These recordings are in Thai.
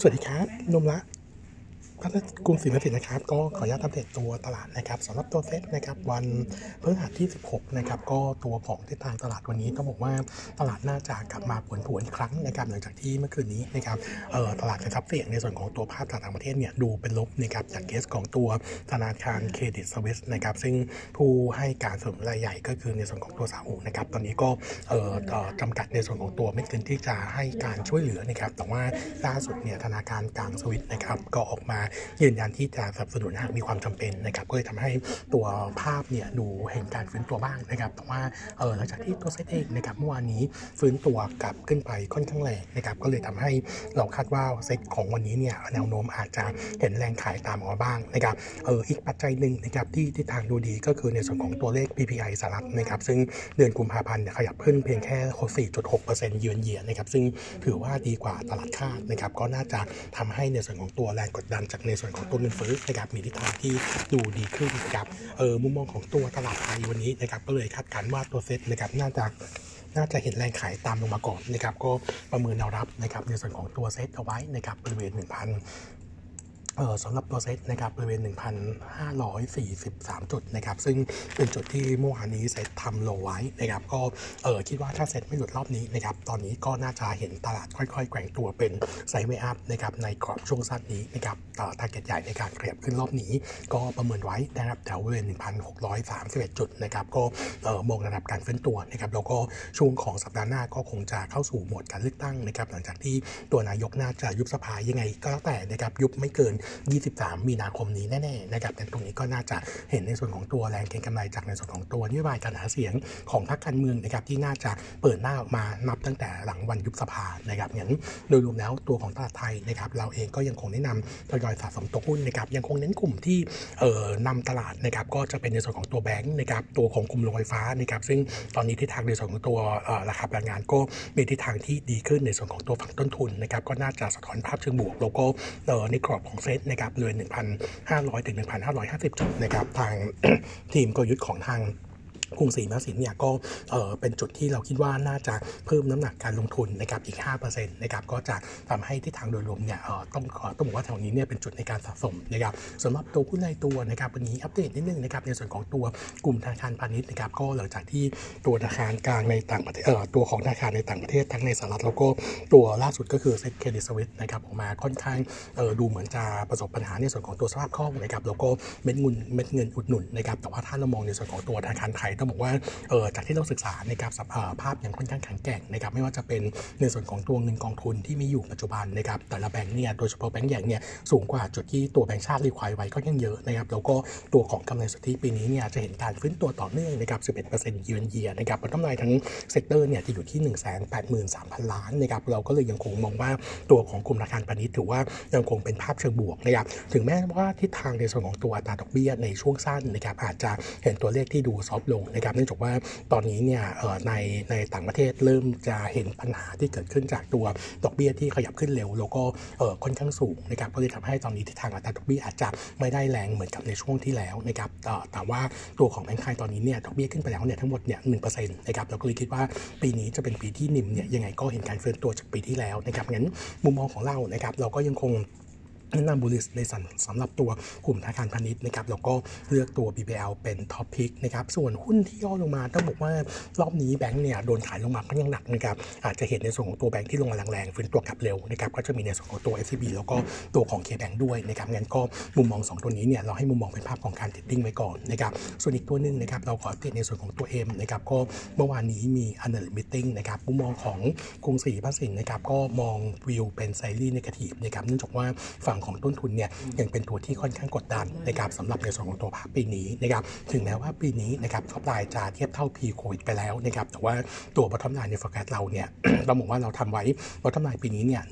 สวัสดีครับนมละ ก็กรุงศรีนครินทร์นะครับ ก็ขออนุญาตอัปเดตตัวตลาดนะครับสำหรับตัวเซ็ตนะครับวันพฤหัสที่ 16 นะครับ ก็ตัวของทิศทางตลาดวันนี้ต้องบอกว่าตลาดน่าจะกลับมาผวนผวนอีกครั้งนะครับหลังจากที่เมื่อคืนนี้นะครับเอ่อตลาดกระทับเสี่ยงในส่วนของตัวภาพตลาดต่างประเทศเนี่ยดูเป็นลบนะครับจากเคสของตัวธนาคารเครดิตสวิสนะครับซึ่งผู้ให้การสนับสนุนรายใหญ่ก็คือในส่วนของตัวสาอุนะครับตอนนี้ก็เอ่อจำกัดในส่วนของตัวเม็ดเงินที่จะให้การช่วยเหลือนะครับแต่ว่าล่าสุดเนี่ยธนาคารกลางสวิตนะครับก็ออกมายืนยันที่จะสนับสนุนหากมีความจำเป็นนะครับก็เลยทำให้ตัวภาพเนี่ยดูเห็นการฟื้นตัวบ้างนะครับแต่ว่าเออหลังจากที่ตัวเซตเองนะครับเมื่อวานนี้ฟื้นตัวกลับขึ้นไปค่อนข้างแรงนะครับก็เลยทำให้เราคาดว่าเซตของวันนี้เนี่ยแนวโน้มอาจจะเห็นแรงขายตามออกมาบ้างนะครับเอออีกปัจจัยหนึ่งนะครับที่ทิศทางดูดีก็คือในส่วนของตัวเลข PPI สหรัฐนะครับซึ่งเดือนกุมภาพันธ์เนี่ยขยับขึ้นเพียงแค่ 4.6%เยือนเยียนะครับซึ่งถือว่าดีกว่าตลาดคาดนะครับก็น่าจะทำให้ในส่วนของตัวแรงกดดันจากในส่วนของตัวเงินเฟ้อนะครับมีทิศทางที่ดูดีขึ้นนะครับเออมุมมองของตัวตลาดไทยวันนี้นะครับก็เลยคาดการณ์ว่าตัวเซ็ตนะครับน่าจะน่าจะเห็นแรงขายตามลงมาก่อนนะครับก็ประเมินแนวรับนะครับในส่วนของตัวเซ็ตเอาไว้นะครับบริเวณ1 สำหรับตัวเซตนะครับบริเวณ 1,543 จุดนะครับซึ่งเป็นจุดที่เมื่อวานนี้เซตทำ low ไว้นะครับก็เออคิดว่าถ้าเซตไม่หลุดรอบนี้นะครับตอนนี้ก็น่าจะเห็นตลาดค่อยๆ แกว่งตัวเป็น sideway up นะครับในกรอบช่วงสั้นนี้นะครับต่อ target ใหญ่ในการขยับขึ้นรอบนี้ ก็ประเมินไว้นะครับแถวบริเวณ 1,631 จุดนะครับก็เออมองระดับการฟื้นตัวนะครับแล้วก็ช่วงของสัปดาห์หน้าก็คงจะเข้าสู่โหมดการเลือกตั้งนะครับหลังจากที่ตัวนายกน่าจะยุบสภายังไงก็แล้วแต่นะครับยุบไม่เกิน23 มีนาคมนี้แน่ๆนะครับแต่ตรงนี้ก็น่าจะเห็นในส่วนของตัวแรงเก็งกำไรจากในส่วนของตัวนโยบายการหาเสียงของพรรคการเมืองนะครับที่น่าจะเปิดหน้าออกมานับตั้งแต่หลังวันยุบสภานะครับงั้นโดยรวมแล้วตัวของตลาดไทยนะครับเราเองก็ยังคงแนะนำทยอยสะสมตัวหุ้นนะครับยังคงเน้นกลุ่มที่เอ่อนำตลาดนะครับก็จะเป็นในส่วนของตัวแบงก์นะครับตัวของกลุ่มโรงไฟฟ้านะครับซึ่งตอนนี้ทิศทางในส่วนของตัวราคาพลังงานก็มีทิศทางที่ดีขึ้นในส่วนของตัวฝั่งต้นทุนนะครับก็น่าจะสะท้อนภาพเชิงบวกแล้วก็ในกรอบของเซตนะครับบริเวณ1,500 ถึง 1,550 จุดนะครับทางทีมกลยุทธ์ของทาง กรุงศรีมาสินเนี่ยก็เออเป็นจุดที่เราคิดว่าน่าจะเพิ่มน้ำหนักการลงทุนนะครับอีก5%นะครับก็จะทำให้ที่ทางโดยรวมเนี่ยเออต้องต้องบอกว่าแถวนี้เนี่ยเป็นจุดในการสะสมนะครับสำหรับตัวหุ้นรายตัวนะครับวันนี้อัปเดตนิดนึงนะครับในส่วนของตัวกลุ่มธนาคารพาณิชย์นะครับก็หลังจากที่ตัวธนาคารกลางในต่างประเทศเอ่อตัวของธนาคารในต่างประเทศทั้งในสหรัฐแล้วก็ตัวล่าสุดก็คือเซ็ตเครดิตสวิสนะครับออกมาค่อนข้างเออดูเหมือนจะประสบปัญหาในส่วนของตัวสภาพคล่องนะครับแล้วก็เม็ดเงินเม็ดเงินอุดหนุนนะครับแต่ว่าถ้าเรามองในส่วนของตัวธนาคารไทยต้องบอกว่าเออจากที่เราศึกษาในะครับสภาพภาพยังค่อนข้างแข็งแกร่งนะครับไม่ว่าจะเป็นในส่วนของตัวเงินกองทุนที่มีอยู่ปัจจุบันนะครับแต่ละแบงก์เนี่ยโดยเฉพาะแบงก์ใหญ่เนี่ยสูงกว่าจุดที่ตัวแบงก์ชาติรีควายไว้ก็ยังเยอะนะครับแล้วก็ตัวของกำไรสุทธิปีนี้เนี่ยจะเห็นการฟื้นตัวต่อเนื่องนะครับ11%เยือนเยียนะครับผลกำไรทั้งsector เนี่ยจะอยู่ที่ 183,000 ล้านนะครับเราก็เลยยังคงมองว่าตัวของกลุ่มธนาคารพาณิชย์ถือว่ายังคงเป็นภาพเชิงบวกนะครับถึงแม้ว่าทิศทางในส่วนของตัวอัตราดอกเบี้ยในช่วงสั้นนะครับอาจจะเห็นตัวเลขที่ดู soft ลงนะครับเนื่องจากว่าตอนนี้เนี่ยในในต่างประเทศเริ่มจะเห็นปัญหาที่เกิดขึ้นจากตัวดอกเบี้ยที่ขยับขึ้นเร็ว แล้วก็ค่อนข้างสูงนะครับก็เลยทำให้ตอนนี้ทิศทางอัตราดอกเบี้ยอาจจะไม่ได้แรงเหมือนกับในช่วงที่แล้วนะครับเอ่อแต่ว่าตัวของแบงก์ไทยตอนนี้เนี่ยดอกเบี้ยขึ้นไปแล้วเนี่ยทั้งหมดเนี่ยหนึ่งเปอร์เซ็นต์นะครับเราก็เลยคิดว่าปีนี้จะเป็นปีที่ NIM เนี่ยยังไงก็เห็นการเฟื่องตัวจากปีที่แล้วนะครับงั้นมุมมองของเรานะครับเราก็ยังคง แนะนำ bullish ในสำสำหรับตัวกลุ่มธนาคารพาณิชย์นะครับแล้วก็เลือกตัว BBL เป็น top pick นะครับส่วนหุ้นที่ย่อลงมาต้องบอกว่ารอบนี้แบงก์เนี่ยโดนขายลงมาก็ยังหนักนะครับอาจจะเห็นในส่วนของตัวแบงก์ที่ลงมาแรงๆฟื้นตัวกลับเร็วนะครับก็จะมีในส่วนของตัว SCB แล้วก็ตัวของ KBank ด้วยนะครับงั้นก็มุมมอง 2 ตัวนี้เนี่ยเราให้มุมมองเป็นภาพของการ trading ไว้ก่อนนะครับส่วนอีกตัวหนึ่งนะครับเราขออัปเดตในส่วนของตัว M นะครับก็เมื่อวานนี้มี analyst meeting นะครับมุมมองของกรุงศรีพัฒนสินนะครับก็มองวิวเป็น slightly negative นะครับเนื่องจากว่าฝั่งของต้นทุนเนี่ยยังเป็นตัวที่ค่อนข้างกดดันนะครับสำหรับในส่วนของตัวภาพปีนี้นะครับถึงแม้ว่าปีนี้นะครับท็อปไลน์จะเทียบเท่า P โควิดไปแล้วนะครับแต่ว่าตัว bottom line ใน forecast เราเนี่ยเราบอกว่าเราทำไว้bottom line ปีนี้เนี่ย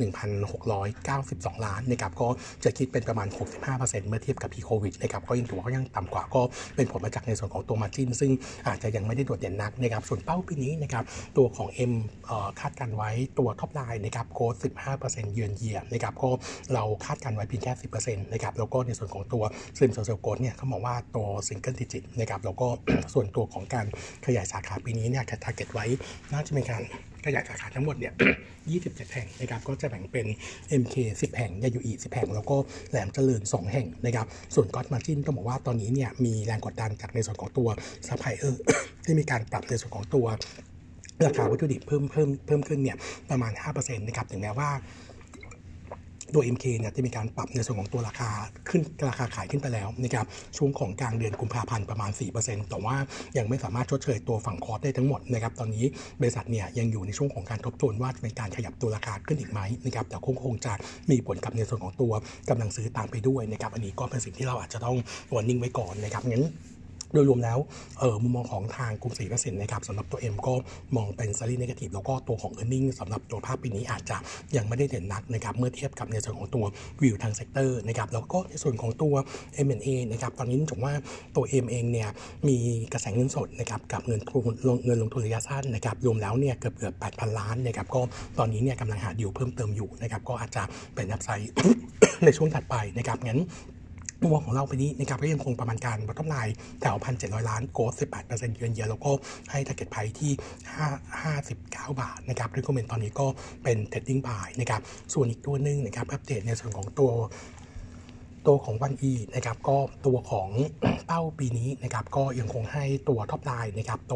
1,692 ล้านนะครับก็จะคิดเป็นประมาณ 65%เมื่อเทียบกับ P โควิดนะครับก็ยังถือว่าก็ยังต่ำกว่าก็เป็นผลมาจากในส่วนของตัว margin ซึ่งอาจจะยังไม่ได้โดดเด่นนักนะครับส่วนเป้าปีนี้นะครับตัวของ M เอ่อคาดการณ์ไว้ตัว top line นะครับ growth 15% year on year นะครับก็เราคาดการณ์ไว้ไว้เพียงแค่10%นต์นะครับแล้วก็ในส่วนของตัว same store sales growth เนี่ยเขามองว่าตัว single digit นะครับแล้วก็ส่วนตัวของการขยายสาขาปีนี้เนี่ย target ไว้น่าจะเป็นการขยายสาขาทั้งหมดเนี่ย27 แห่งนะครับก็จะแบ่งเป็น MK 10 แห่งยาโยอิ 10 แห่ง แล้วก็แหลมเจริญ 2 แห่งนะครับส่วน gross margin ต้องบอกว่าตอนนี้เนี่ยมีแรงกดดันจากในส่วนของตัวซัพพลายเออร์ที่มีการปรับในส่วนของตัวราคาวัตถุดิบเพิ่มเพิ่มเพิ่มขึ้นเนี่ยประมาณ 5%นะครับถึงแม้ว่า ตัว MK เนี่ยจะมีการปรับในส่วนของตัวราคาขึ้นราคาขายขึ้นไปแล้วนะครับช่วงของกลางเดือนกุมภาพันธ์ประมาณ 4%แต่ว่ายังไม่สามารถชดเชยตัวฝั่งคอร์สได้ทั้งหมดนะครับตอนนี้บริษัทเนี่ยยังอยู่ในช่วงของการทบทวนว่าจะเป็นการขยับตัวราคาขึ้นอีกไหมนะครับแต่คงคงจะมีผลกับในส่วนของตัวกำลังซื้อตามไปด้วยนะครับอันนี้ก็เป็นสิ่งที่เราอาจจะต้อง warning ไว้ก่อนนะครับงั้น โดยรวมแล้วเออมุมมองของทางกรุงศรีเกษตรนะครับสำหรับตัว M ก็มองเป็น slightly negative แล้วก็ตัวของ e a r n i n g สำหรับตัวภาพปีนี้อาจจะยังไม่ได้เด่นนักนะครับเมื่อเทียบกับในส่วนของตัววิวทาง sector นะครับแล้วก็ในส่วนของตัว M&A นะครับตอนนี้เนื่องว่าตัว M เองเนี่ยมีกระแสเงินสดนะครับกับเงินทุนเงินลงทุนระยะสั้นนะครับรวมแล้วเนี่ยเกือบเกือบ8,000ล้านนะครับก็ตอนนี้เนี่ยกำลังหาดิวเพิ่มเติมอยู่นะครับก็อาจจะเป็น upside ในช่วงถัดไปนะครับงั้น มุมมองของเราไปนี้นะครับก็ยังคงประมาณการ bottom line แถว1,700ล้าน growth 18% year on year แล้วก็ให้ target price ที่5 59บาทนะครับ recommend ตอนนี้ก็เป็น trading buy นะครับส่วนอีกตัวหนึ่งนะครับอัปเดตในส่วนของตัว ตัวของ ONEE นะครับก็ตัวของเป้าปีนี้นะครับก็ยังคงให้ตัว top line นะครับโต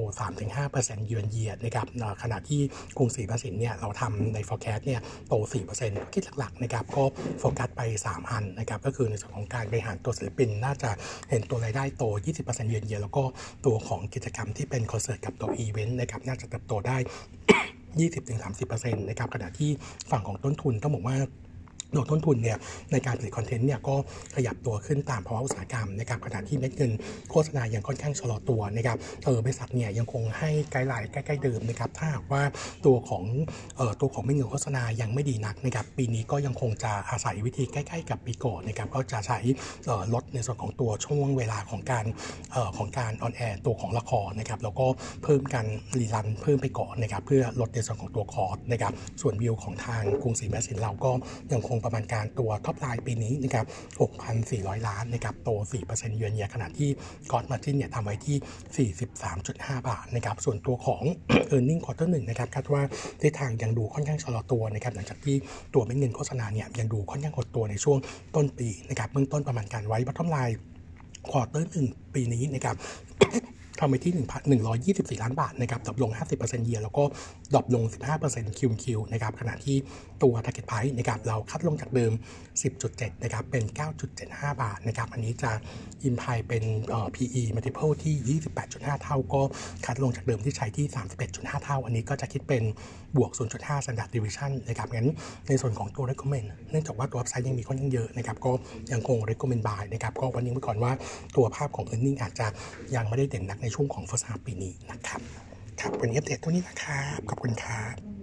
3-5%เยือนเยียดนะครับขณะที่กรุงศรีพัฒนสินเนี่ยเราทำใน forecast เนี่ยโต 4%คิดหลักๆนะครับก็โฟกัสไป 3 อันนะครับก็คือในส่วนของการบริหารตัวศิลปิน น่าจะเห็นตัวรายได้โต 20%เยือนเยียแล้วก็ตัวของกิจกรรมที่เป็นคอนเสิร์ตกับตัวอีเวนต์นะครับน่าจะเติบโตได้ 20-30%นะครับขณะที่ฝั่งของต้นทุนต้องบอกว่า โดยต้นทุนเนี่ยในการผลิตคอนเทนต์เนี่ยก็ขยับตัวขึ้นตามภาวะอุตสาหกรรมนะครับขณะที่เม็ดเงินโฆษณายังค่อนข้างชะลอตัวนะครับเออบริษัทเนี่ยยังคงให้ guideline ใกล้ๆเดิมนะครับถ้าหากว่าตัวของเอ่อตัวของเม็ดเงินโฆษณายังไม่ดีนักนะครับปีนี้ก็ยังคงจะอาศัยวิธีใกล้ๆ กับปีก่อนนะครับก็จะใช้เออลดในส่วนของตัวช่วงเวลาของการเอ่อของการ on air ตัวของละครนะครับแล้วก็เพิ่มการ rerun เพิ่มไปก่อนนะครับเพื่อลดในส่วนของตัวคอร์สนะครับส่วนวิวของทางกรุงศรีพัฒนสินเราก็ยังคงประมาณการตัว top line ปีนี้นะครับ6,400 ล้านนะครับโต 4%เยือนเยียขณะที่ gross margin เนี่ยทำไว้ที่ 43.5 บาทนะครับส่วนตัวของ e a r n i n g quarter หนึ่งนะครับคาดว่าทิศทางยังดูค่อนข้างชะลอตัวนะครับหลังจากที่ตัวเม็ดเงินโฆษณาเนี่ยยังดูค่อนข้างหดตัวในช่วงต้นปีนะครับเบื้องต้นประมาณการไว้ bottom line quarter หนึ่งปีนี้นะครับ ทำไปที่ 1 124 ล้านบาทนะครับ drop ลง 50% year แล้วก็ drop ลง 15% Q Q นะครับขณะที่ตัว Target Price นะครับเรา cut ลงจากเดิม 10.7 นะครับเป็น 9.75 บาทนะครับอันนี้จะ imply เป็นเอ่อ PE multiple ที่ 28.5 เท่า ก็ cut ลงจากเดิมที่ใช้ที่ 31.5 เท่า อันนี้ก็จะคิดเป็นบวก 0.5 standard deviation นะครับงั้นในส่วนของตัว recommend เนื่องจากว่าตัว upside ยังมีค่อนข้างเยอะนะครับก็ยังคง recommend buy นะครับก็วันนี้ไว้ก่อนว่าตัวภาพของ earning อาจจะยังไม่ได้เด่นนักในช่วงของ first half ปีนี้นะครับ ครับ วันนี้อัปเดตตัวนี้นะครับ ขอบคุณครับ